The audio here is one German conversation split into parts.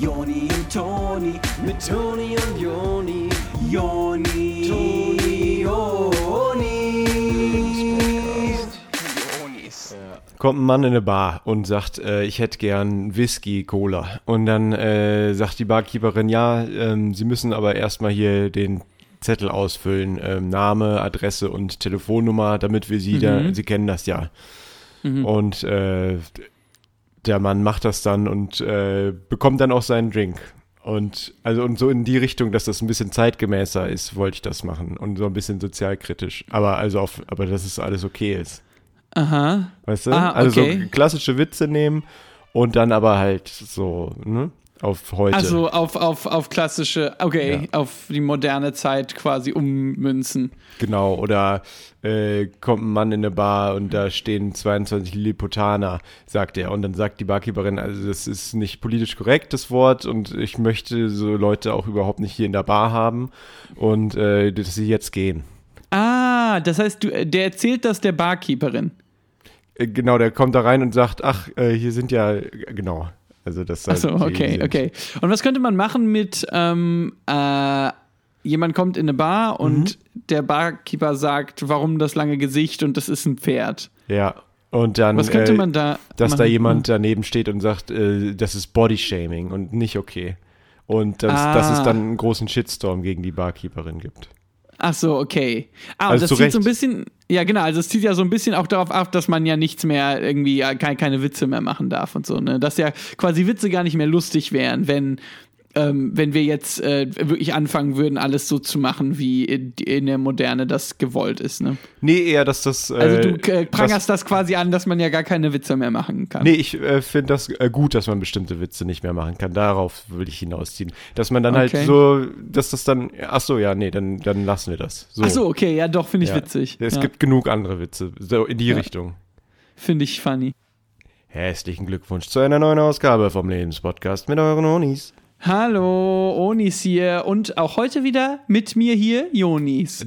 Joni und Toni, mit Toni und Joni, Joni, Toni, Jonis. Kommt ein Mann in eine Bar und sagt, äh, ich hätte gern Whisky, Cola. Und dann äh, sagt die Barkeeperin, ja, ähm, Sie müssen aber erstmal hier den Zettel ausfüllen, ähm, Name, Adresse und Telefonnummer, damit wir Sie da, Sie kennen das ja. Und äh, der Mann macht das dann und äh, bekommt dann auch seinen Drink. Und also und so in die Richtung, dass das ein bisschen zeitgemäßer ist, wollte ich das machen und so ein bisschen sozialkritisch. Aber also auf, aber dass es alles okay ist. Aha. Weißt du? Ah, Also okay. so klassische Witze nehmen und dann aber halt so, ne? Auf heute. Also auf, auf, auf klassische, okay, Ja. auf die moderne Zeit quasi ummünzen. Genau, oder äh, kommt ein Mann in eine Bar und da stehen 22 Lilliputaner, sagt er. Und dann sagt die Barkeeperin, also das ist nicht politisch korrekt, das Wort, und ich möchte so Leute auch überhaupt nicht hier in der Bar haben und äh, dass sie jetzt gehen. Ah, das heißt, du, der erzählt das der Barkeeperin. Äh, genau, der kommt da rein und sagt, ach, äh, hier sind ja, genau. Also das Achso, okay, okay. Und was könnte man machen mit, ähm, äh, jemand kommt in eine Bar und Mhm. der Barkeeper sagt, warum das lange Gesicht und das ist ein Pferd. Ja. Und dann, Was könnte äh, man da dass da machen? jemand daneben steht und sagt, äh, das ist Bodyshaming und nicht okay. Und dass, Ah. dass es dann einen großen Shitstorm gegen die Barkeeperin gibt. Ach so, okay. Ah, Also das zieht so ein Recht. bisschen, ja genau, also es zieht ja so ein bisschen auch darauf ab, dass man ja nichts mehr irgendwie, ja, keine, keine Witze mehr machen darf und so, ne? Dass ja quasi Witze gar nicht mehr lustig wären, wenn, ähm, wenn wir jetzt äh, wirklich anfangen würden, alles so zu machen, wie in, in der Moderne das gewollt ist, ne? Nee, eher, dass das. Äh, Also du äh, das, prangerst das quasi an, dass man ja gar keine Witze mehr machen kann. Nee, ich äh, finde das äh, gut, dass man bestimmte Witze nicht mehr machen kann. Darauf würde ich hinausziehen. Dass man dann Okay. halt so, dass das dann. Ach so, ja, nee, dann, dann lassen wir das. So. Ach so, okay, ja doch, finde ich Ja. witzig. Es ja, gibt genug andere Witze. So in die Ja. Richtung. Finde ich funny. Herzlichen Glückwunsch zu einer neuen Ausgabe vom Lebenspodcast mit euren Honis. Hallo, Onis hier und auch heute wieder mit mir hier, Jonis.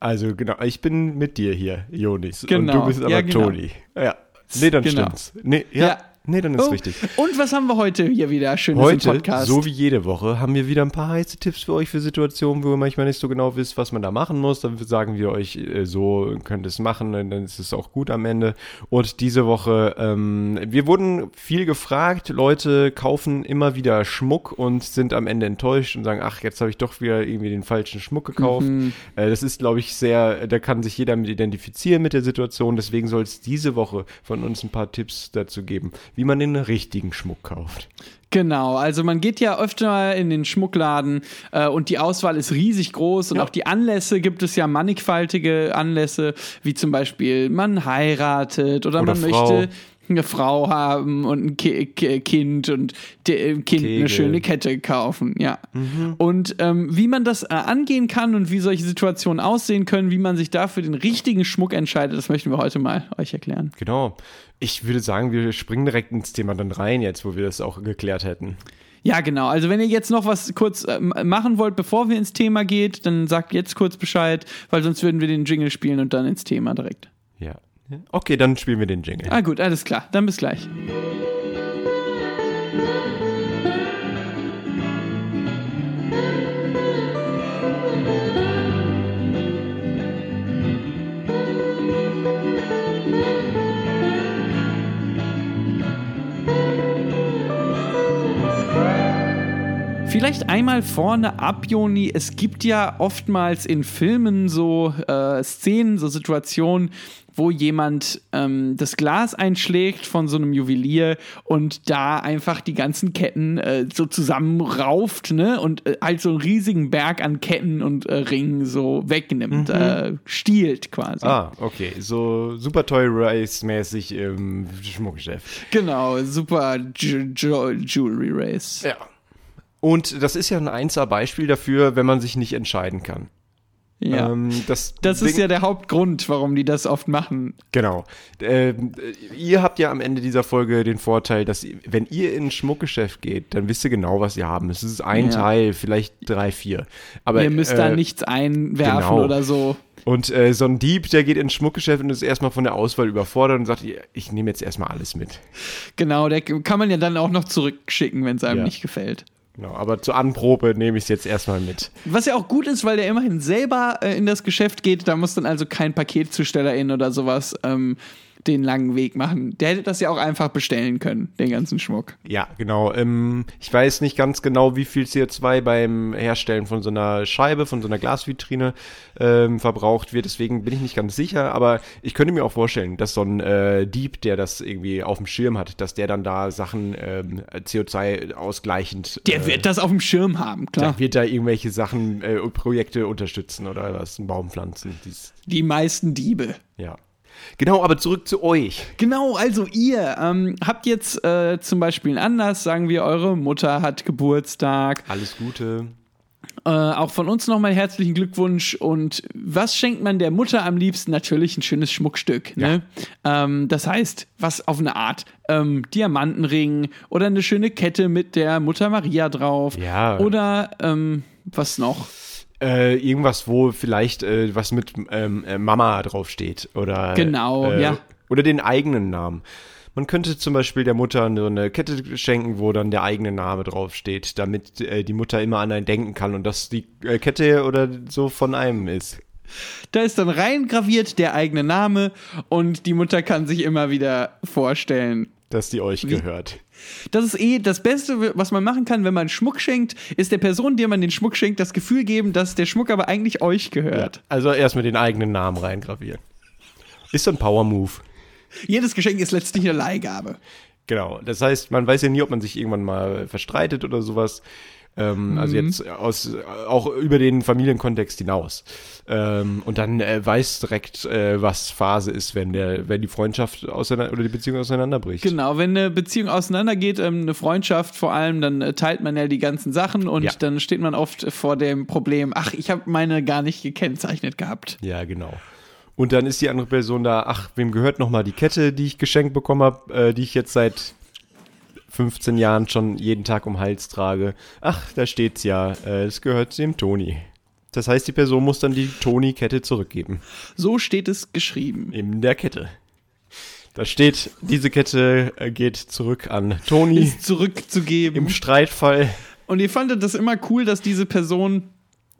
Also genau, ich bin mit dir hier, Jonis. Und Genau, du bist aber ja, genau. Toni. Ja. Nee, dann Genau. stimmt's. Nee, ja. Ja. Nee, dann ist Oh, richtig. Und was haben wir heute hier wieder Schönes Heute, Podcast? so wie jede Woche, haben wir wieder ein paar heiße Tipps für euch für Situationen, wo ihr manchmal nicht so genau wisst, was man da machen muss. Dann sagen wir euch, äh, so könnt ihr es machen, dann ist es auch gut am Ende. Und diese Woche, ähm, wir wurden viel gefragt, Leute kaufen immer wieder Schmuck und sind am Ende enttäuscht und sagen, ach, jetzt habe ich doch wieder irgendwie den falschen Schmuck gekauft. Mhm. Äh, das ist, glaube ich, sehr, da kann sich jeder mit identifizieren mit der Situation. Deswegen soll es diese Woche von uns ein paar Tipps dazu geben, wie man den richtigen Schmuck kauft. Genau, also man geht ja öfter in den Schmuckladen äh, und die Auswahl ist riesig groß und Ja. auch die Anlässe gibt es ja mannigfaltige Anlässe, wie zum Beispiel man heiratet oder, Oder man Frau. möchte eine Frau haben und ein Ki Ki Kind und dem Kind Kegel. eine schöne Kette kaufen, ja. Mhm. Und ähm, wie man das äh, angehen kann und wie solche Situationen aussehen können, wie man sich dafür den richtigen Schmuck entscheidet, das möchten wir heute mal euch erklären. Genau. Ich würde sagen, wir springen direkt ins Thema dann rein jetzt, wo wir das auch geklärt hätten. Ja, genau. Also wenn ihr jetzt noch was kurz äh, machen wollt, bevor wir ins Thema geht, dann sagt jetzt kurz Bescheid, weil sonst würden wir den Jingle spielen und dann ins Thema direkt. Ja. Okay, dann spielen wir den Jingle. Ah gut, alles klar. Dann bis gleich. Vielleicht einmal vorne ab, Joni. Es gibt ja oftmals in Filmen so äh, Szenen, so Situationen, wo jemand ähm, das Glas einschlägt von so einem Juwelier und da einfach die ganzen Ketten äh, so zusammenrauft, ne? Und äh, halt so einen riesigen Berg an Ketten und äh, Ringen so wegnimmt, äh, stiehlt quasi. Ah, okay. So Super Toy Race mäßig im Schmuckgeschäft. Genau, super Ju Ju Jewelry Race. Ja. Und das ist ja ein 1A-Beispiel dafür, wenn man sich nicht entscheiden kann. Ja. Ähm, das Das ist ja der Hauptgrund, warum die das oft machen. Genau. Ähm, äh, ihr habt ja am Ende dieser Folge den Vorteil, dass wenn ihr in ein Schmuckgeschäft geht, dann wisst ihr genau, was ihr haben. Es ist ein Ja. Teil, vielleicht drei, vier. Aber Ihr müsst da äh, nichts einwerfen genau. oder so. Und äh, so ein Dieb, der geht ins Schmuckgeschäft und ist erstmal von der Auswahl überfordert und sagt, ich nehme jetzt erstmal alles mit. Genau, der kann man ja dann auch noch zurückschicken, wenn es einem Ja. nicht gefällt. Genau, aber zur Anprobe nehme ich es jetzt erstmal mit. Was ja auch gut ist, weil der immerhin selber äh, in das Geschäft geht. Da muss dann also kein Paketzustellerin oder sowas ähm, den langen Weg machen. Der hätte das ja auch einfach bestellen können, den ganzen Schmuck. Ja, genau. Ähm, ich weiß nicht ganz genau, wie viel CO2 beim Herstellen von so einer Scheibe, von so einer Glasvitrine ähm, verbraucht wird. Deswegen bin ich nicht ganz sicher. Aber ich könnte mir auch vorstellen, dass so ein äh, Dieb, der das irgendwie auf dem Schirm hat, dass der dann da Sachen ähm, CO2 ausgleichend. Der äh, wird das auf dem Schirm haben, klar. der wird da irgendwelche Sachen, äh, Projekte unterstützen oder was, einen Baum pflanzen. Dies, Die meisten Diebe. ja. Genau, aber zurück zu euch. Genau, also ihr ähm, habt jetzt äh, zum Beispiel einen Anlass, sagen wir, eure Mutter hat Geburtstag. Alles Gute. Äh, auch von uns nochmal herzlichen Glückwunsch. Und was schenkt man der Mutter am liebsten? Natürlich ein schönes Schmuckstück. Ne? Ähm, das heißt, was auf eine Art ähm, Diamantenring oder eine schöne Kette mit der Mutter Maria drauf. Ja. Oder ähm, was noch? Äh, irgendwas, wo vielleicht äh, was mit ähm, äh, Mama draufsteht. Oder, Genau, äh, ja. Oder den eigenen Namen. Man könnte zum Beispiel der Mutter so eine Kette schenken, wo dann der eigene Name draufsteht, damit äh, die Mutter immer an einen denken kann und dass die äh, Kette oder so von einem ist. Da ist dann reingraviert der eigene Name und die Mutter kann sich immer wieder vorstellen, Dass die euch gehört. Das ist eh das Beste, was man machen kann, wenn man Schmuck schenkt, ist der Person, der man den Schmuck schenkt, das Gefühl geben, dass der Schmuck aber eigentlich euch gehört. Also erst mit den eigenen Namen reingravieren. Ist so ein Power-Move. Jedes Geschenk ist letztlich eine Leihgabe. Genau. Das heißt, man weiß ja nie, ob man sich irgendwann mal verstreitet oder sowas. Ähm, Also jetzt aus auch über den Familienkontext hinaus. Ähm, und dann äh, weiß direkt, äh, was Phase ist, wenn der, wenn die Freundschaft auseinander oder die Beziehung auseinanderbricht. Genau, wenn eine Beziehung auseinandergeht, ähm, eine Freundschaft vor allem, dann äh, teilt man ja die ganzen Sachen und Ja. dann steht man oft vor dem Problem, ach, ich habe meine gar nicht gekennzeichnet gehabt. Ja, genau. Und dann ist die andere Person da, ach, wem gehört nochmal die Kette, die ich geschenkt bekommen habe, äh, die ich jetzt seit 15 Jahren schon jeden Tag um Hals trage. Ach, da steht's ja, äh, es gehört dem Toni. Das heißt, die Person muss dann die Toni-Kette zurückgeben. So steht es geschrieben. In der Kette. Da steht, diese Kette äh, geht zurück an Toni Ist zurückzugeben. im Streitfall. Und ihr fandet das immer cool, dass diese Person,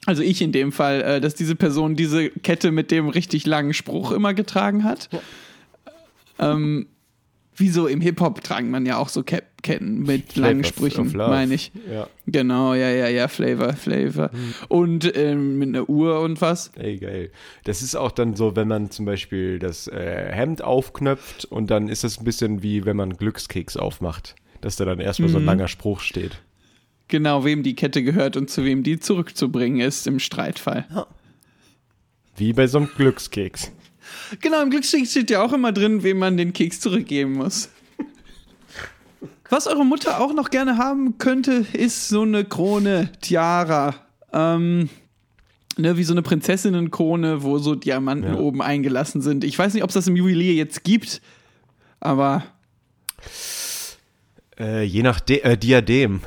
also ich in dem Fall, äh, dass diese Person diese Kette mit dem richtig langen Spruch immer getragen hat. Ähm, wieso im Hip-Hop tragen man ja auch so Ke Ketten mit langen Flavor of Sprüchen, meine ich. Ja, Genau, ja, ja, ja, Flavor, Flavor. Und ähm, mit einer Uhr und was. ey, geil. Das ist auch dann so, wenn man zum Beispiel das äh, Hemd aufknöpft und dann ist es ein bisschen wie wenn man Glückskeks aufmacht. Dass da dann erstmal so ein langer Spruch steht. Genau, wem die Kette gehört und zu wem die zurückzubringen ist im Streitfall. Wie bei so einem Glückskeks. Genau, im Glücksstück steht ja auch immer drin, wem man den Keks zurückgeben muss. Was eure Mutter auch noch gerne haben könnte, ist so eine Krone, Tiara. Ähm, ne, wie so eine Prinzessinnenkrone, wo so Diamanten Ja. oben eingelassen sind. Ich weiß nicht, ob es das im Juwelier jetzt gibt, aber Äh, je nach De äh, Diadem.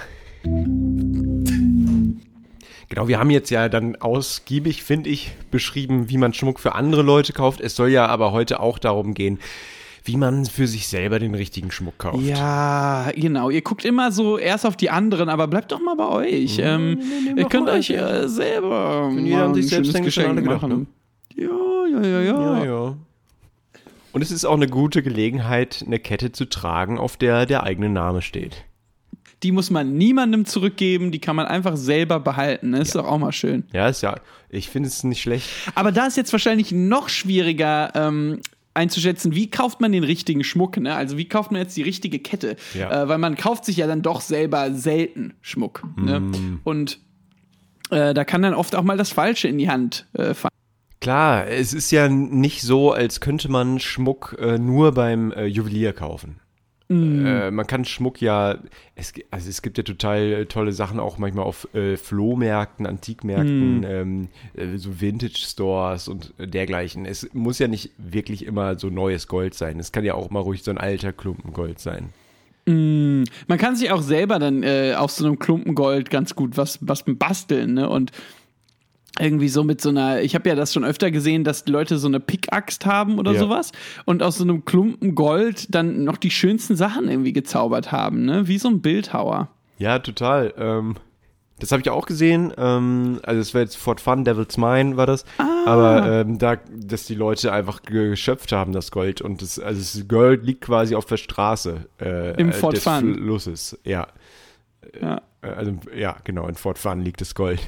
Genau, wir haben jetzt ja dann ausgiebig, finde ich, beschrieben, wie man Schmuck für andere Leute kauft. Es soll ja aber heute auch darum gehen, wie man für sich selber den richtigen Schmuck kauft. ja, genau. Ihr guckt immer so erst auf die anderen, aber bleibt doch mal bei euch. ähm, ihr doch könnt euch äh, selber ein sich selbst alle Geschenk gedacht, machen. Ja, ja, ja, ja. Ja, ja. Und es ist auch eine gute Gelegenheit, eine Kette zu tragen, auf der der eigene Name steht. Die muss man niemandem zurückgeben, die kann man einfach selber behalten. Das ist doch auch mal schön. Ja, ist ja, ich finde es nicht schlecht. Aber da ist jetzt wahrscheinlich noch schwieriger ähm, einzuschätzen, wie kauft man den richtigen Schmuck, ne? Also wie kauft man jetzt die richtige Kette? Ja. Äh, weil man kauft sich ja dann doch selber selten Schmuck. Ne? Mm. Und äh, da kann dann oft auch mal das Falsche in die Hand äh, fallen. Klar, es ist ja nicht so, als könnte man Schmuck äh, nur beim äh, Juwelier kaufen. Äh, man kann Schmuck ja, es, also es gibt ja total tolle Sachen auch manchmal auf äh, Flohmärkten, Antikmärkten, ähm, äh, so Vintage-Stores und dergleichen. Es muss ja nicht wirklich immer so neues Gold sein. Es kann ja auch mal ruhig so ein alter Klumpen Gold sein. Man kann sich auch selber dann äh, auf so einem Klumpen Gold ganz gut was, was basteln, ne? Und irgendwie so mit so einer, ich habe ja das schon öfter gesehen, dass die Leute so eine Pickaxt haben oder Ja. sowas und aus so einem Klumpen Gold dann noch die schönsten Sachen irgendwie gezaubert haben, ne? Wie so ein Bildhauer. Ja, total. Ähm, das habe ich auch gesehen. Ähm, also es war jetzt Fort Fun, Devil's Mine war das. Aber ähm, da, dass die Leute einfach geschöpft haben, das Gold. Und das, also das Gold liegt quasi auf der Straße äh, Im äh, Fort des Fun. Flusses. Ja. Ja. Äh, Also, ja, genau, in Fort Fun liegt das Gold.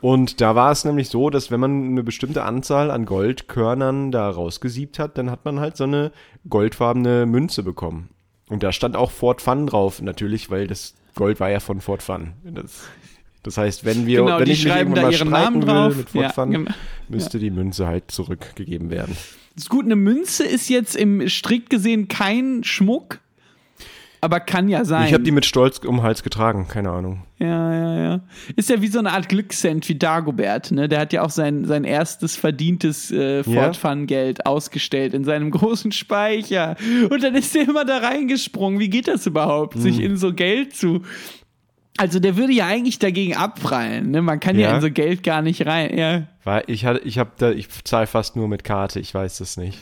Und da war es nämlich so, dass wenn man eine bestimmte Anzahl an Goldkörnern da rausgesiebt hat, dann hat man halt so eine goldfarbene Münze bekommen. Und da stand auch Fort Fun drauf, natürlich, weil das Gold war ja von Fort Fun. Das, das heißt, wenn wir, Genau, wenn die ich mich schreiben irgendwann da mal ihren Namen will drauf. mit Fort Ja, Fun, genau. müsste die Münze halt zurückgegeben werden. Das ist gut, eine Münze ist jetzt im strikt gesehen kein Schmuck, aber kann ja sein. Ich habe die mit Stolz um den Hals getragen, keine Ahnung. Ja, ja, ja. Ist ja wie so eine Art Glückscent wie Dagobert, ne? Der hat ja auch sein, sein erstes verdientes äh, Fort Fun Geld ausgestellt in seinem großen Speicher. Und dann ist der immer da reingesprungen. Wie geht das überhaupt, sich Hm. in so Geld zu. Also der würde ja eigentlich dagegen abprallen, ne? Man kann ja, Ja. in so Geld gar nicht rein. Ja. Weil ich hatte, ich habe da, ich zahle fast nur mit Karte, ich weiß das nicht.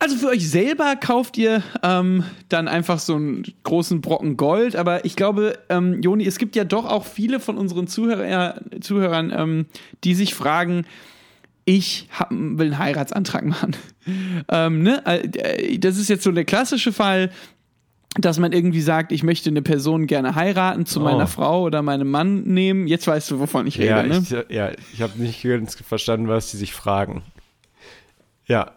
Also für euch selber kauft ihr ähm, dann einfach so einen großen Brocken Gold, aber ich glaube, ähm, Joni, es gibt ja doch auch viele von unseren Zuhörer, Zuhörern, ähm, die sich fragen, ich hab, will einen Heiratsantrag machen. ähm, ne? Äh, Das ist jetzt so der klassische Fall, dass man irgendwie sagt, ich möchte eine Person gerne heiraten, zu Oh. meiner Frau oder meinem Mann nehmen. Jetzt weißt du, wovon ich rede, Ja, ne? ich, ja, ich habe nicht ganz verstanden, was die sich fragen. Ja,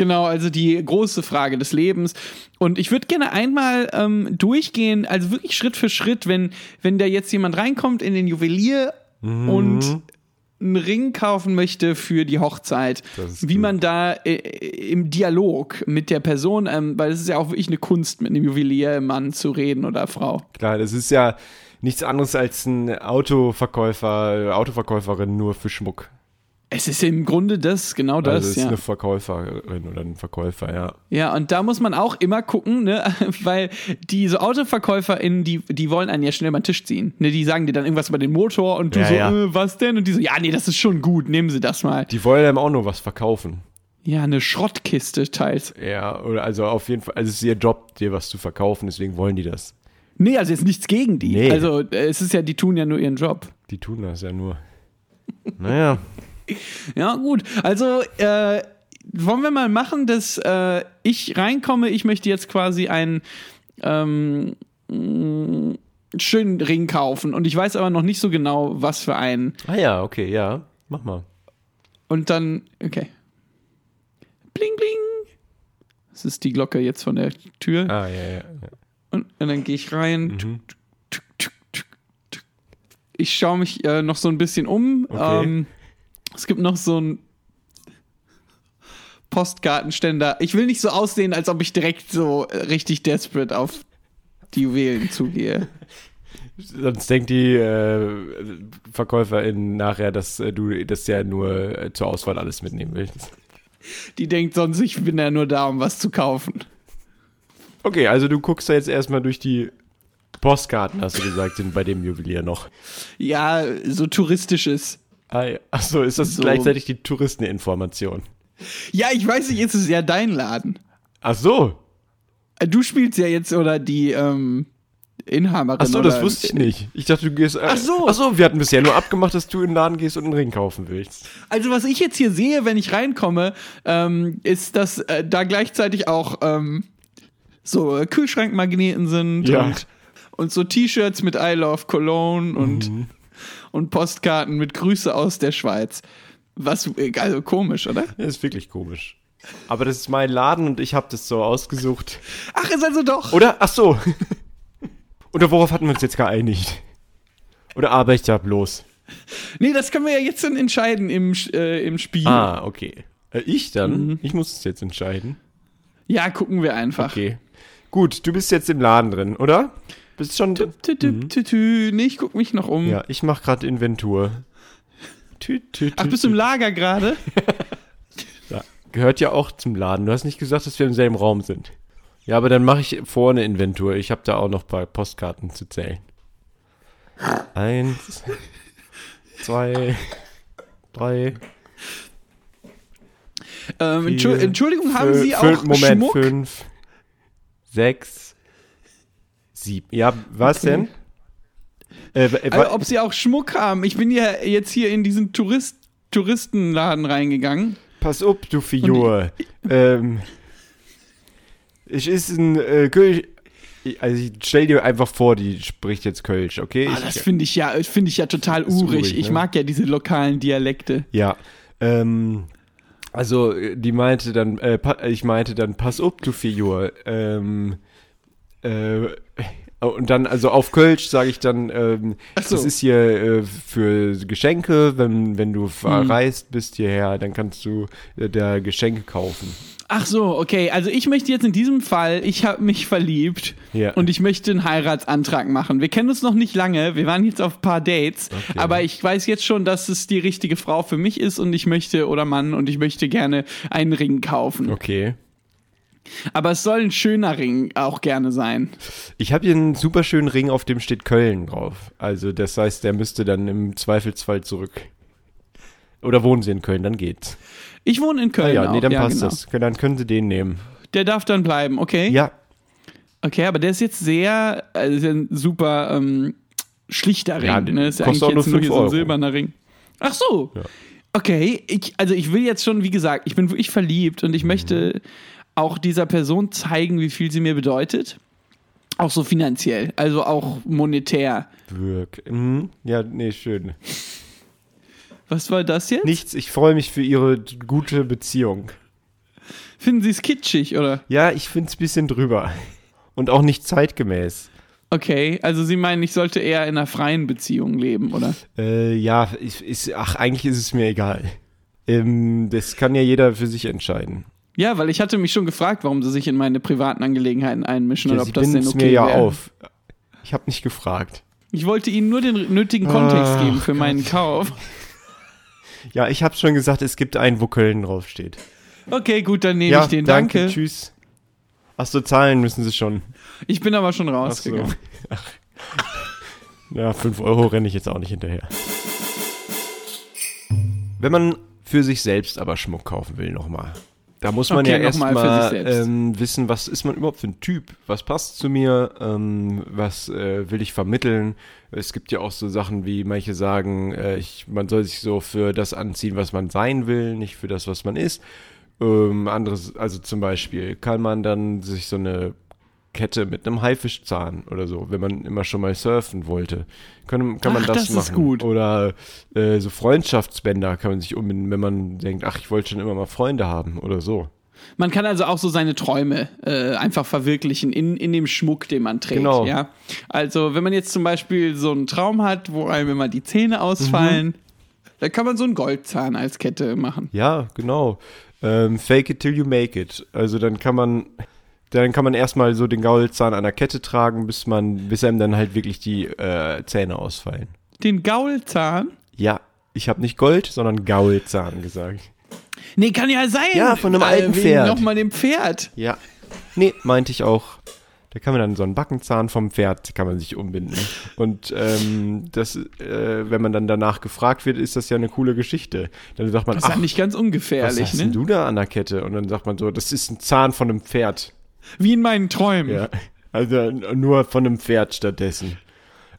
Genau, also die große Frage des Lebens. Und ich würde gerne einmal ähm, durchgehen, also wirklich Schritt für Schritt, wenn, wenn da jetzt jemand reinkommt in den Juwelier und einen Ring kaufen möchte für die Hochzeit, wie gut. man da äh, im Dialog mit der Person, ähm, weil es ist ja auch wirklich eine Kunst, mit einem Juweliermann zu reden oder Frau. klar, das ist ja nichts anderes als ein Autoverkäufer, Autoverkäuferin nur für Schmuck. Es ist im Grunde das, genau das, also es ist ja. eine Verkäuferin oder ein Verkäufer, ja. Ja, und da muss man auch immer gucken, ne, weil diese AutoverkäuferInnen, die, die wollen einen ja schnell mal den Tisch ziehen. Ne, die sagen dir dann irgendwas über den Motor und du Ja, so, ja. Äh, was denn? Und die so, ja, nee, das ist schon gut, nehmen Sie das mal. Die wollen einem auch nur was verkaufen. Ja, eine Schrottkiste teils. Ja, oder also auf jeden Fall, also es ist ihr Job, dir was zu verkaufen, deswegen wollen die das. Nee, also jetzt nichts gegen die. Nee. Also äh, es ist ja, die tun ja nur ihren Job. Die tun das ja nur. Naja, Ja, gut. Also, äh, wollen wir mal machen, dass äh, ich reinkomme. Ich möchte jetzt quasi einen ähm, mh, schönen Ring kaufen. Und ich weiß aber noch nicht so genau, was für einen. ah ja, okay, ja, mach mal. Und dann, okay. Bling, bling. Das ist die Glocke jetzt von der Tür. Ah, ja, ja. ja. Und, und dann gehe ich rein. Tuk. Ich schaue mich äh, noch so ein bisschen um. Okay. Ähm, es gibt noch so ein Postkartenständer. Ich will nicht so aussehen, als ob ich direkt so richtig desperate auf die Juwelen zugehe. Sonst denkt die äh, Verkäuferin nachher, dass äh, du das ja nur äh, zur Auswahl alles mitnehmen willst. Die denkt sonst, ich bin ja nur da, um was zu kaufen. Okay, also du guckst da jetzt erstmal durch die Postkarten, hast du gesagt, sind bei dem Juwelier noch. Ja, so touristisches. Ah, ja. Achso, ist das So. gleichzeitig die Touristeninformation? Ja, ich weiß nicht, ist es ja dein Laden. Ach so. Äh, Du spielst ja jetzt oder die ähm, Inhaberin. Ach so, das wusste ich nicht. Ich dachte, du gehst. Äh, Ach so. Ach so, wir hatten bisher nur abgemacht, dass du in den Laden gehst und einen Ring kaufen willst. Also was ich jetzt hier sehe, wenn ich reinkomme, ähm, ist, dass äh, da gleichzeitig auch ähm, so äh, Kühlschrankmagneten sind Ja. und, und so T-Shirts mit I Love Cologne und, und Postkarten mit Grüße aus der Schweiz. Was, also komisch, oder? Das ist wirklich komisch. Aber das ist mein Laden und ich habe das so ausgesucht. Ach, ist also doch. Oder? Ach so. Oder worauf hatten wir uns jetzt geeinigt? Oder arbeite ich da bloß? Nee, das können wir ja jetzt dann entscheiden im, äh, im Spiel. Ah, okay. Äh, ich dann? Mhm. Ich muss es jetzt entscheiden. Ja, gucken wir einfach. Okay. Gut, du bist jetzt im Laden drin, oder? Bist schon. Tü, tü, tü, tü, tü. Nee, ich guck mich noch um. Ja, ich mache gerade Inventur. Tü, tü, tü, Ach, bist du im. Lager gerade? Ja, gehört ja auch zum Laden. Du hast nicht gesagt, dass wir im selben Raum sind. Ja, aber dann mache ich vorne Inventur. Ich habe da auch noch ein paar Postkarten zu zählen. Eins, zwei, drei. ähm, vier, Entschu- Entschuldigung, haben Sie auch Moment, Schmuck? fünf, sechs, sieben. Ja, was Okay. denn? Äh, w- Also, ob Sie auch Schmuck haben? Ich bin ja jetzt hier in diesen Tourist Touristenladen reingegangen. Pass auf, du Figur. Ähm, ich ist ein äh, Kölsch. Also ich stell dir einfach vor, die spricht jetzt Kölsch, okay? Ah, ich, das finde ich ja, finde ich ja total urig. urig, Ich ne? mag ja diese lokalen Dialekte. ja. Ähm, also äh, die meinte dann, äh, ich meinte dann, pass auf, du Figur. Ähm, äh, und dann, also auf Kölsch sage ich dann, ähm, so. das ist hier äh, für Geschenke, wenn, wenn du verreist bist hierher, dann kannst du äh, da Geschenke kaufen. Ach so, okay. Also ich möchte jetzt in diesem Fall, ich habe mich verliebt Ja. und ich möchte einen Heiratsantrag machen. Wir kennen uns noch nicht lange, wir waren jetzt auf ein paar Dates, aber ich weiß jetzt schon, dass es die richtige Frau für mich ist und ich möchte, oder Mann, und ich möchte gerne einen Ring kaufen. Okay. Aber es soll ein schöner Ring auch gerne sein. Ich habe hier einen super schönen Ring, auf dem steht Köln drauf. Also das heißt, der müsste dann im Zweifelsfall zurück. Oder wohnen Sie in Köln, dann geht's. Ich wohne in Ah Köln. ja, nee, auch. dann ja, passt genau. das. Dann können Sie den nehmen. Der darf dann bleiben, okay? Ja, Okay, aber der ist jetzt sehr, also ja ein super ähm, schlichter Ring. Ja, ne? Ist ja kostet eigentlich auch jetzt nur hier so ein Euro. silberner Ring. Ach so. Okay, ich, also ich will jetzt schon, wie gesagt, ich bin wirklich verliebt und ich Mhm. möchte auch dieser Person zeigen, wie viel sie mir bedeutet. Auch so finanziell, also auch monetär. Wirk. Mhm. Ja, nee, schön. Was war das jetzt? Nichts, ich freue mich für Ihre gute Beziehung. Finden Sie es kitschig, oder? Ja, ich find's ein bisschen drüber. Und auch nicht zeitgemäß. Okay, also Sie meinen, ich sollte eher in einer freien Beziehung leben, oder? Äh, ja, ich, ist, ach, eigentlich ist es mir egal. Ähm, das kann ja jeder für sich entscheiden. Ja, weil ich hatte mich schon gefragt, warum Sie sich in meine privaten Angelegenheiten einmischen Ja, Sie ob das denn okay mir ja wäre. auf. Ich habe nicht gefragt. Ich wollte Ihnen nur den nötigen Kontext Ach, geben für meinen Kauf. Ja, ich habe schon gesagt, es gibt einen, wo Köln draufsteht. Okay, gut, dann nehme ja, ich den. Danke. Tschüss. Ach so, zahlen müssen Sie schon. Ich bin aber schon Ach so. rausgegangen. Ach. Ja, 5 Euro renne ich jetzt auch nicht hinterher. Wenn man für sich selbst aber Schmuck kaufen will, nochmal. Da muss man Okay, ja erstmal ähm, wissen, was ist man überhaupt für ein Typ? Was passt zu mir? Ähm, was äh, will ich vermitteln? Es gibt ja auch so Sachen wie manche sagen, äh, ich, man soll sich so für das anziehen, was man sein will, nicht für das, was man ist. Ähm, anderes, also zum Beispiel kann man dann sich so eine Kette mit einem Haifischzahn oder so, wenn man immer schon mal surfen wollte. Kann, kann man Ach, das, das ist machen. gut. Oder äh, so Freundschaftsbänder kann man sich umbinden, wenn man denkt, ach, ich wollte schon immer mal Freunde haben oder so. Man kann also auch so seine Träume äh, einfach verwirklichen in, in dem Schmuck, den man trägt. Genau. Ja? Also, wenn man jetzt zum Beispiel so einen Traum hat, wo einem immer die Zähne ausfallen, Mhm. dann kann man so einen Goldzahn als Kette machen. Ja, genau. Ähm, fake it till you make it. Also dann kann man, dann kann man erstmal so den Gaulzahn an der Kette tragen, bis man, bis einem dann halt wirklich die äh, Zähne ausfallen. Den Gaulzahn? Ja, ich habe nicht Gold, sondern Gaulzahn gesagt. Nee, kann ja sein. Ja, von einem alten wegen Pferd. Nochmal dem Pferd. Ja. Nee, meinte ich auch. Da kann man dann so einen Backenzahn vom Pferd kann man sich umbinden. Und ähm, das, äh, wenn man dann danach gefragt wird, ist das ja eine coole Geschichte. Dann sagt man, Das ist ach, nicht ganz was ungefährlich, hast denn ne? du da an der Kette? Und dann sagt man so, das ist ein Zahn von einem Pferd. Wie in meinen Träumen. Ja. Also nur von einem Pferd stattdessen.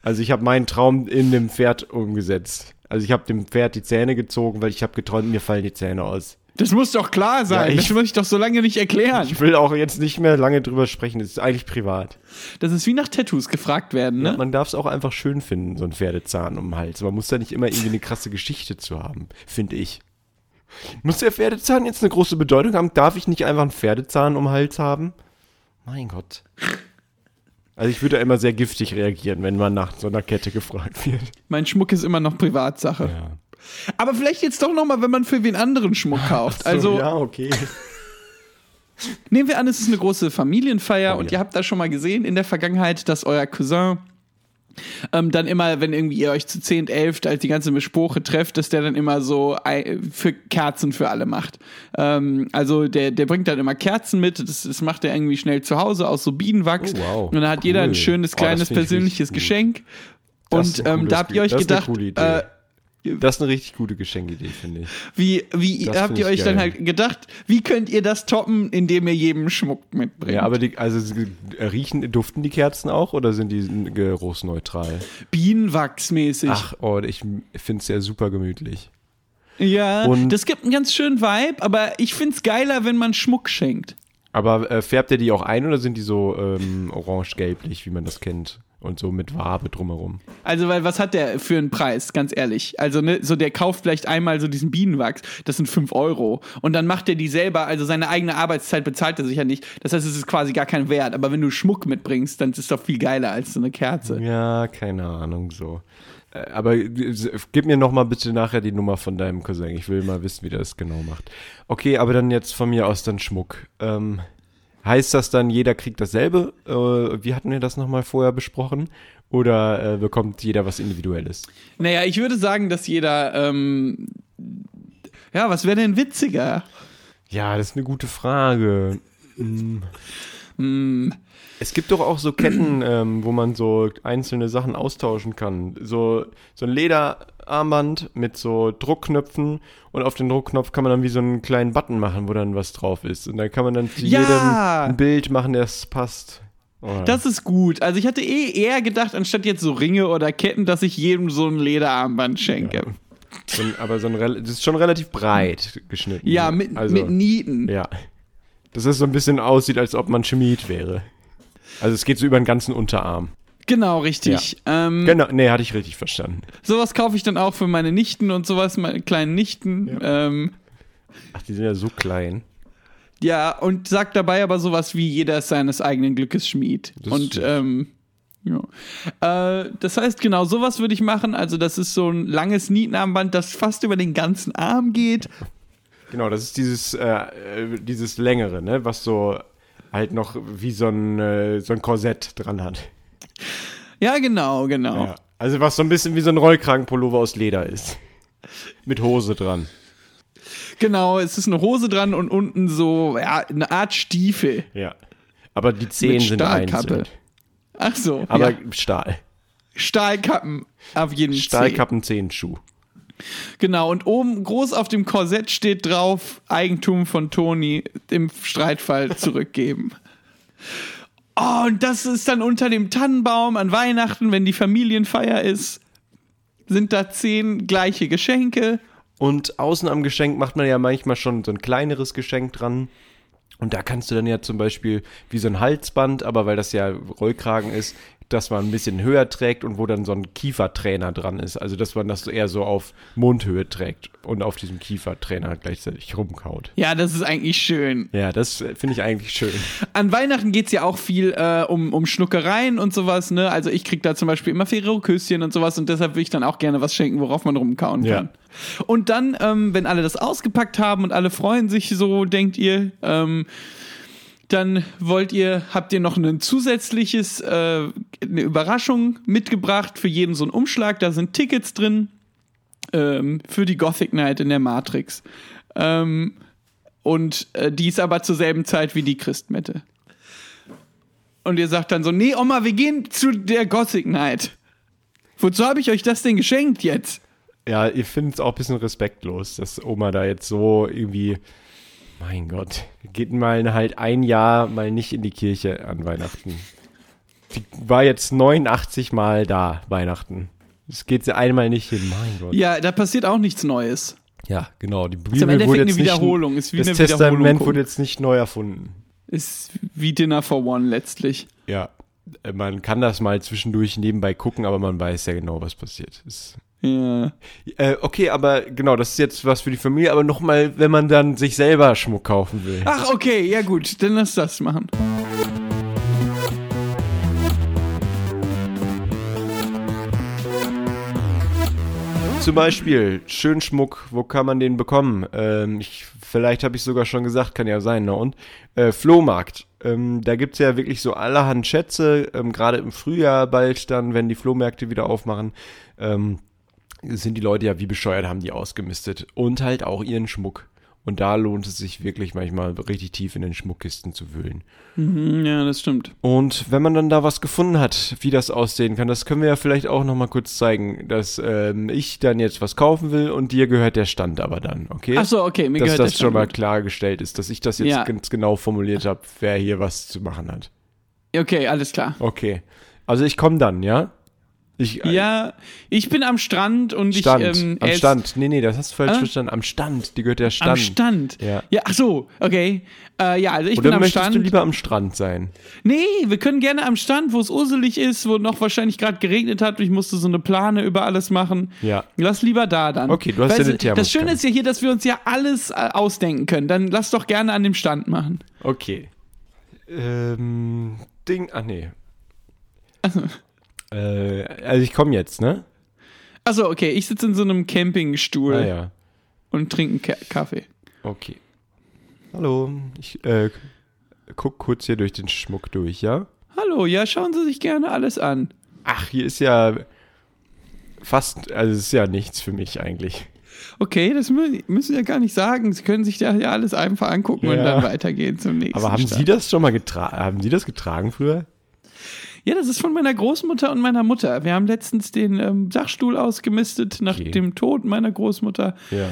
Also ich habe meinen Traum in dem Pferd umgesetzt. Also ich habe dem Pferd die Zähne gezogen, weil ich habe geträumt, mir fallen die Zähne aus. Das muss doch klar sein. Ja, ich- das muss ich doch so lange nicht erklären. Ich will auch jetzt nicht mehr lange drüber sprechen, das ist eigentlich privat. Das ist wie nach Tattoos gefragt werden, ne? Ja, man darf es auch einfach schön finden, so ein Pferdezahn um den Hals. Man muss da nicht immer irgendwie eine krasse Geschichte zu haben, finde ich. Muss der Pferdezahn jetzt eine große Bedeutung haben? Darf ich nicht einfach einen Pferdezahn um den Hals haben? Mein Gott. Also ich würde immer sehr giftig reagieren, wenn man nach so einer Kette gefragt wird. Mein Schmuck ist immer noch Privatsache. Ja. Aber vielleicht jetzt doch nochmal, wenn man für wen anderen Schmuck kauft. Also ja, okay. nehmen wir an, es ist eine große Familienfeier Oh, und ja. ihr habt da schon mal gesehen in der Vergangenheit, dass euer Cousin ähm, dann immer, wenn irgendwie ihr euch zu 10, 11 als die ganze Mischproche trefft, dass der dann immer so für Kerzen für alle macht. Ähm, also der, der bringt dann immer Kerzen mit, das, das macht er irgendwie schnell zu Hause aus so Bienenwachs. Oh, wow. Und dann hat jeder ein Cool. schönes, Oh, kleines, ich persönliches. Geschenk. Und ähm, da habt ihr euch gedacht, äh, Das ist eine richtig gute Geschenkidee, finde ich. wie, wie Das habt ihr euch dann geil. halt gedacht, wie könnt ihr das toppen, indem ihr jedem Schmuck mitbringt? Ja, aber die, also riechen, duften die Kerzen auch oder sind die geruchsneutral? Bienenwachsmäßig. Ach, oh, ich finde es ja super gemütlich. Ja, Und- das gibt einen ganz schönen Vibe, aber ich find's geiler, wenn man Schmuck schenkt. Aber äh, färbt ihr die auch ein oder sind die so ähm, orange-gelblich, wie man das kennt? Und so mit Wabe drumherum. Also, weil was hat der für einen Preis, ganz ehrlich? Also, ne, so der kauft vielleicht einmal so diesen Bienenwachs, das sind 5 Euro. Und dann macht er die selber, also seine eigene Arbeitszeit bezahlt er sicher nicht. Das heißt, es ist quasi gar kein Wert. Aber wenn du Schmuck mitbringst, dann ist es doch viel geiler als so eine Kerze. Ja, keine Ahnung, so. Äh, Aber äh, gib mir noch mal bitte nachher die Nummer von deinem Cousin. Ich will mal wissen, wie der das genau macht. Okay, aber dann jetzt von mir aus dann Schmuck. Ähm, heißt das dann, jeder kriegt dasselbe? Äh, wie hatten wir das noch mal vorher besprochen? Oder äh, bekommt jeder was Individuelles? Naja, ich würde sagen, dass jeder, ähm, ja, was wäre denn witziger? Ja, das ist eine gute Frage. Hm. Es gibt doch auch so Ketten, ähm, wo man so einzelne Sachen austauschen kann. So, so ein Lederarmband mit so Druckknöpfen und auf den Druckknopf kann man dann wie so einen kleinen Button machen, wo dann was drauf ist. Und dann kann man dann zu Ja! jedem ein Bild machen, das passt. Oh, Das ist gut. Also ich hatte eh eher gedacht, anstatt jetzt so Ringe oder Ketten, dass ich jedem so ein Lederarmband schenke. so ein, aber so ein, das ist schon relativ breit geschnitten. Ja, mit, also, mit Nieten. Ja. Dass es so ein bisschen aussieht, als ob man Schmied wäre. Also es geht so über den ganzen Unterarm. Genau, richtig. Ähm, Genau, nee, hatte ich richtig verstanden. Sowas kaufe ich dann auch für meine Nichten und sowas, meine kleinen Nichten. Ja, ähm, Ach, die sind ja so klein. ja und sagt dabei aber sowas wie jeder ist seines eigenen Glückes Schmied. Das und ähm, ja. Äh, das heißt, genau, sowas würde ich machen. Also, das ist so ein langes Nietenarmband, das fast über den ganzen Arm geht. Genau, das ist dieses, äh, äh, dieses längere, ne, was so halt noch wie so ein, äh, so ein Korsett dran hat. Ja, genau, genau. Ja. Also was so ein bisschen wie so ein Rollkragenpullover aus Leder ist. Mit Hose dran. Genau, es ist eine Hose dran und unten so, ja, eine Art Stiefel. Ja. Aber die Zehen Mit sind einzeln. Ach so, Aber ja. Stahl. Stahlkappen auf jeden Fall. Stahlkappen, Zehenschuh. Genau, und oben groß auf dem Korsett steht drauf, Eigentum von Toni im Streitfall zurückgeben. Oh, und das ist dann unter dem Tannenbaum an Weihnachten, wenn die Familienfeier ist, sind da zehn gleiche Geschenke. Und außen am Geschenk macht man ja manchmal schon so ein kleineres Geschenk dran. Und da kannst du dann ja zum Beispiel wie so ein Halsband, aber weil das ja Rollkragen ist, dass man ein bisschen höher trägt und wo dann so ein Kiefertrainer dran ist. Also dass man das eher so auf Mundhöhe trägt und auf diesem Kiefertrainer gleichzeitig rumkaut. Ja, das ist eigentlich schön. Ja, das finde ich eigentlich schön. An Weihnachten geht's ja auch viel äh, um, um Schnuckereien und sowas, ne? Also ich krieg da zum Beispiel immer Ferrero-Küsschen und sowas und deshalb will ich dann auch gerne was schenken, worauf man rumkauen Ja. kann. Und dann, ähm, wenn alle das ausgepackt haben und alle freuen sich so, denkt ihr, ähm, dann wollt ihr, habt ihr noch ein zusätzliches, äh, eine Überraschung mitgebracht, für jeden so einen Umschlag, da sind Tickets drin ähm, für die Gothic Night in der Matrix. Ähm, und äh, die ist aber zur selben Zeit wie die Christmette. Und ihr sagt dann so, nee, Oma, wir gehen zu der Gothic Night. Wozu habe ich euch das denn geschenkt jetzt? Ja, ich finde es auch ein bisschen respektlos, dass Oma da jetzt so irgendwie, mein Gott, geht mal halt ein Jahr mal nicht in die Kirche an Weihnachten. Die war jetzt 89 Mal da, Weihnachten. Es geht sie einmal nicht hin, mein Gott. Ja, da passiert auch nichts Neues. Ja, genau. Die Bibel Endeffekt wurde eine jetzt nicht, Wiederholung, ist wie das eine Testament wurde jetzt nicht neu erfunden. Ist wie Dinner for One letztlich. Ja, äh, man kann das mal zwischendurch nebenbei gucken, aber man weiß ja genau, was passiert. Ist Ja. Äh, okay, aber genau, das ist jetzt was für die Familie, aber nochmal, wenn man dann sich selber Schmuck kaufen will. Ach, okay, ja gut, dann lass das machen. zum Beispiel, schön Schmuck, wo kann man den bekommen? Ähm, ich, vielleicht habe ich sogar schon gesagt, kann ja sein, ne? Und äh, Flohmarkt. Ähm, da gibt's ja wirklich so allerhand Schätze, ähm, gerade im Frühjahr bald dann, wenn die Flohmärkte wieder aufmachen, ähm, sind die Leute ja wie bescheuert, haben die ausgemistet. Und halt auch ihren Schmuck. Und da lohnt es sich wirklich manchmal richtig tief in den Schmuckkisten zu wühlen. Mhm, ja, das stimmt. Und wenn man dann da was gefunden hat, wie das aussehen kann, das können wir ja vielleicht auch nochmal kurz zeigen, dass ähm, ich dann jetzt was kaufen will und dir gehört der Stand aber dann, okay? Ach so, okay, mir dass gehört das der schon mal Stand. klargestellt ist, dass ich das jetzt Ja. ganz genau formuliert habe, wer hier was zu machen hat. Okay, alles klar. Okay. Also ich komme dann, ja? Ich, äh, Ja, ich bin am Strand und Stand. ich ähm, am ess- Stand. Nee, nee, das hast du falsch Ah? verstanden. Am Stand. Die gehört der Stand. Am Stand. Ja. Ja, ach so, okay. Äh, ja, also ich Oder bin am möchtest Stand. du lieber am Strand sein? Nee, wir können gerne am Stand, wo es urselig ist, wo noch wahrscheinlich gerade geregnet hat. Ich musste so eine Plane über alles machen. Ja. Lass lieber da dann. Okay, du hast ja eine Thermoskanne. Das Schöne ist ja hier, dass wir uns ja alles äh, ausdenken können. Dann lass doch gerne an dem Stand machen. Okay. Ähm, Ding. Ach nee. Äh, also ich komme jetzt, ne? Achso, okay, ich sitze in so einem Campingstuhl Ah ja. und trinke einen Ka Kaffee. Okay. Hallo. Ich äh, guck kurz hier durch den Schmuck durch, ja? Hallo, ja, schauen Sie sich gerne alles an. Ach, hier ist ja fast, also es ist ja nichts für mich eigentlich. Okay, das mü müssen Sie ja gar nicht sagen. Sie können sich da ja alles einfach angucken und Ja. dann weitergehen zum nächsten. Aber haben Stand. Sie das schon mal getragen? Haben Sie das getragen früher? Ja, das ist von meiner Großmutter und meiner Mutter. Wir haben letztens den ähm, Sachstuhl ausgemistet nach Okay. dem Tod meiner Großmutter. Ja.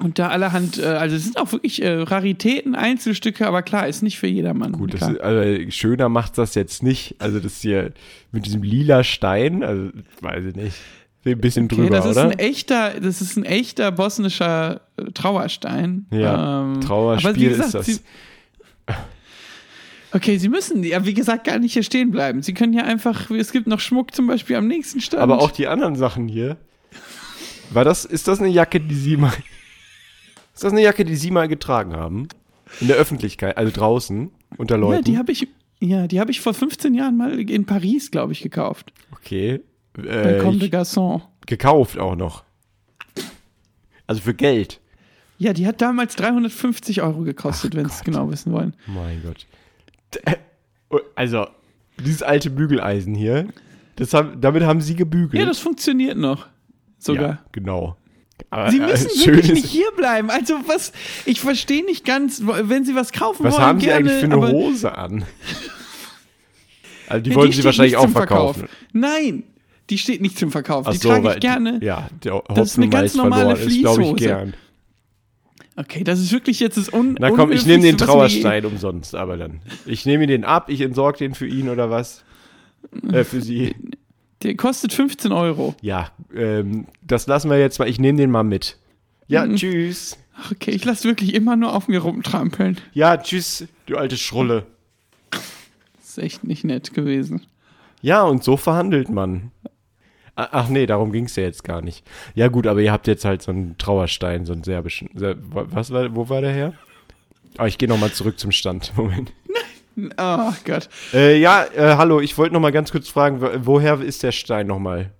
Und da allerhand, äh, also es sind auch wirklich äh, Raritäten, Einzelstücke, aber klar, ist nicht für jedermann. Gut, ist, also schöner macht das jetzt nicht. Also das hier mit diesem lila Stein, also weiß ich nicht. Ein bisschen okay, drüber, das ist oder? ein echter, das ist ein echter bosnischer äh, Trauerstein. Ja, Ähm, Trauerspiel gesagt, ist das. Sie, okay, Sie müssen ja, wie gesagt, gar nicht hier stehen bleiben. Sie können ja einfach, es gibt noch Schmuck zum Beispiel am nächsten Stand. Aber auch die anderen Sachen hier. War das, ist das eine Jacke, die Sie mal. Ist das eine Jacke, die Sie mal getragen haben? In der Öffentlichkeit, also draußen, unter Ja, Leuten? die habe ich, ja, die habe ich vor 15 Jahren mal in Paris, glaube ich, gekauft. okay. Äh, Comme de Garçon. gekauft auch noch. Also für Geld. Ja, die hat damals 350 Euro gekostet, wenn Sie es genau wissen wollen. Mein Gott. Äh, Also, dieses alte Bügeleisen hier, das haben, damit haben Sie gebügelt. Ja, das funktioniert noch. Sogar. Ja, genau. Aber, Sie äh, müssen schön wirklich nicht hier bleiben. Also was, ich verstehe nicht ganz, wenn Sie was kaufen Was wollen, haben Sie gerne, eigentlich für eine Hose an? Also die Ja, wollen Sie steht wahrscheinlich auch zum Verkauf. verkaufen. Nein, die steht nicht zum Verkauf. Ach die so, trage ich gerne. Ja, der Das ist eine ganz normale verloren ist, ich, Fließhose. gern. Okay, das ist wirklich jetzt das un Na komm, ich nehme den Trauerstein umsonst, aber dann. Ich nehme den ab, ich entsorge den für ihn oder was? Äh, für Sie. Der kostet 15 Euro. Ja, ähm, das lassen wir jetzt mal. Ich nehme den mal mit. Ja, Mhm. tschüss. Okay, ich lasse wirklich immer nur auf mir rumtrampeln. Ja, tschüss, du alte Schrulle. Das ist echt nicht nett gewesen. Ja, und so verhandelt man. Ach nee, darum ging es ja jetzt gar nicht. Ja gut, aber ihr habt jetzt halt so einen Trauerstein, so einen serbischen. Ser was war, wo war der her? Ah, ich gehe nochmal zurück zum Stand. Moment. Oh Gott. Äh, ja, äh, hallo, ich wollte nochmal ganz kurz fragen, wo- woher ist der Stein nochmal?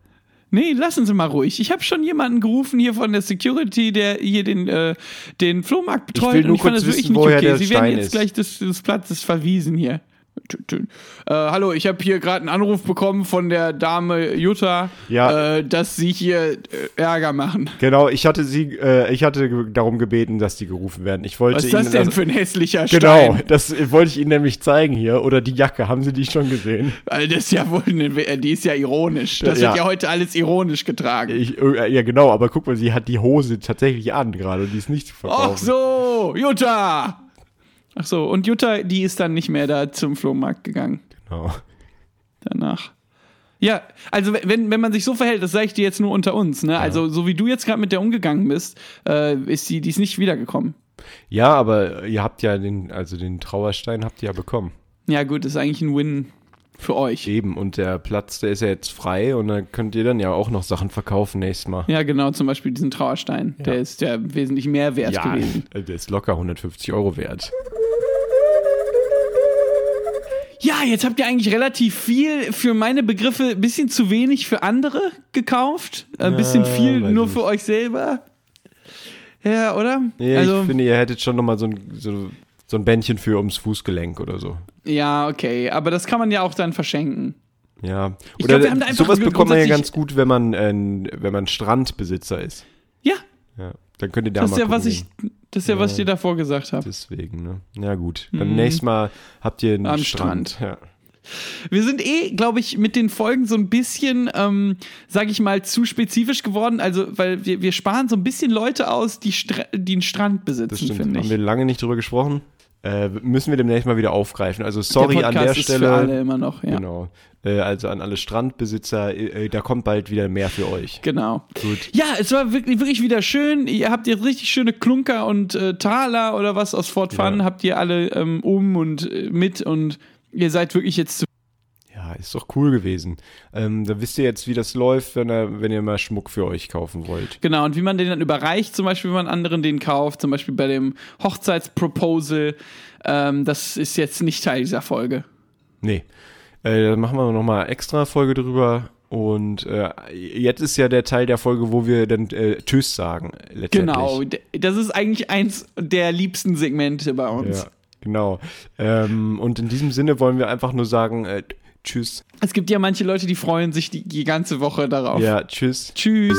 Nee, lassen Sie mal ruhig. Ich habe schon jemanden gerufen hier von der Security, der hier den, äh, den Flohmarkt betreut. will nur und ich fand kurz das wirklich wissen, nicht woher okay. der Sie Stein werden jetzt ist. gleich des, des Platzes verwiesen hier. Äh, hallo, ich habe hier gerade einen Anruf bekommen von der Dame Jutta, Ja. äh, dass Sie hier äh, Ärger machen. Genau, ich hatte sie, äh, ich hatte darum gebeten, dass die gerufen werden. Ich wollte Was ist das Ihnen denn das- für ein hässlicher Genau, Stein? das wollte ich Ihnen nämlich zeigen hier. Oder die Jacke, haben Sie die schon gesehen? Weil das ist ja wohl, eine, äh, die ist ja ironisch. Das Ja. wird ja heute alles ironisch getragen. Ich, äh, ja, genau, aber guck mal, sie hat die Hose tatsächlich an gerade und die ist nicht zu verkaufen. Ach so, Jutta! Ach so, und Jutta, die ist dann nicht mehr da zum Flohmarkt gegangen. Genau. danach. Ja, also wenn, wenn man sich so verhält, das sage ich dir jetzt nur unter uns, ne? Also so wie du jetzt gerade mit der umgegangen bist, äh, ist die, die ist nicht wiedergekommen. Ja, aber ihr habt ja den, also den Trauerstein habt ihr ja bekommen. Ja gut, ist eigentlich ein Win für euch. Eben, und der Platz, der ist ja jetzt frei und dann könnt ihr dann ja auch noch Sachen verkaufen nächstes Mal. Ja, genau, zum Beispiel diesen Trauerstein. Der ist ja wesentlich mehr wert Ja, gewesen. der ist locker 150 Euro wert. Ja, jetzt habt ihr eigentlich relativ viel für meine Begriffe, ein bisschen zu wenig für andere gekauft. Ein bisschen viel nur für euch selber. Ja, oder? Ja, also, ich finde, ihr hättet schon nochmal so ein, so, so ein Bändchen für ums Fußgelenk oder so. ja, okay. Aber das kann man ja auch dann verschenken. Ja. Ich Oder glaub, sowas bekommt man ja ganz gut, wenn man, äh, wenn man Strandbesitzer ist. Ja, Ja. Dann könnt ihr da das mal ist ja, was ich, das ist ja, was ich dir davor gesagt habe. Deswegen, ne? Ja, gut. Dann Mhm. nächstes Mal habt ihr einen Am Strand. Strand. Ja. Wir sind eh, glaube ich, mit den Folgen so ein bisschen, ähm, sag ich mal, zu spezifisch geworden. Also, weil wir, wir sparen so ein bisschen Leute aus, die, Stra die einen Strand besitzen, finde Haben ich. wir lange nicht drüber gesprochen. Äh, müssen wir demnächst mal wieder aufgreifen. Also sorry der an der ist Stelle. für alle immer noch, ja. Genau. Äh, also an alle Strandbesitzer, äh, da kommt bald wieder mehr für euch. Genau. Gut. Ja, es war wirklich, wirklich wieder schön. Ihr habt jetzt richtig schöne Klunker und äh, Taler oder was aus Fort Fun, Ja. habt ihr alle ähm, um und äh, mit und ihr seid wirklich jetzt zu ist doch cool gewesen. Ähm, da wisst ihr jetzt, wie das läuft, wenn, ihr- wenn ihr mal Schmuck für euch kaufen wollt. Genau, und wie man den dann überreicht, zum Beispiel, wenn man anderen den kauft, zum Beispiel bei dem Hochzeitsproposal, ähm, das ist jetzt nicht Teil dieser Folge. Nee. Äh, da machen wir nochmal extra Folge drüber. Und äh, jetzt ist ja der Teil der Folge, wo wir dann äh, Tschüss sagen. Genau, das ist eigentlich eins der liebsten Segmente bei uns. Ja, genau. Ähm, und in diesem Sinne wollen wir einfach nur sagen, äh, Tschüss. Es gibt ja manche Leute, die freuen sich die, die ganze Woche darauf. Ja, Tschüss. Tschüss.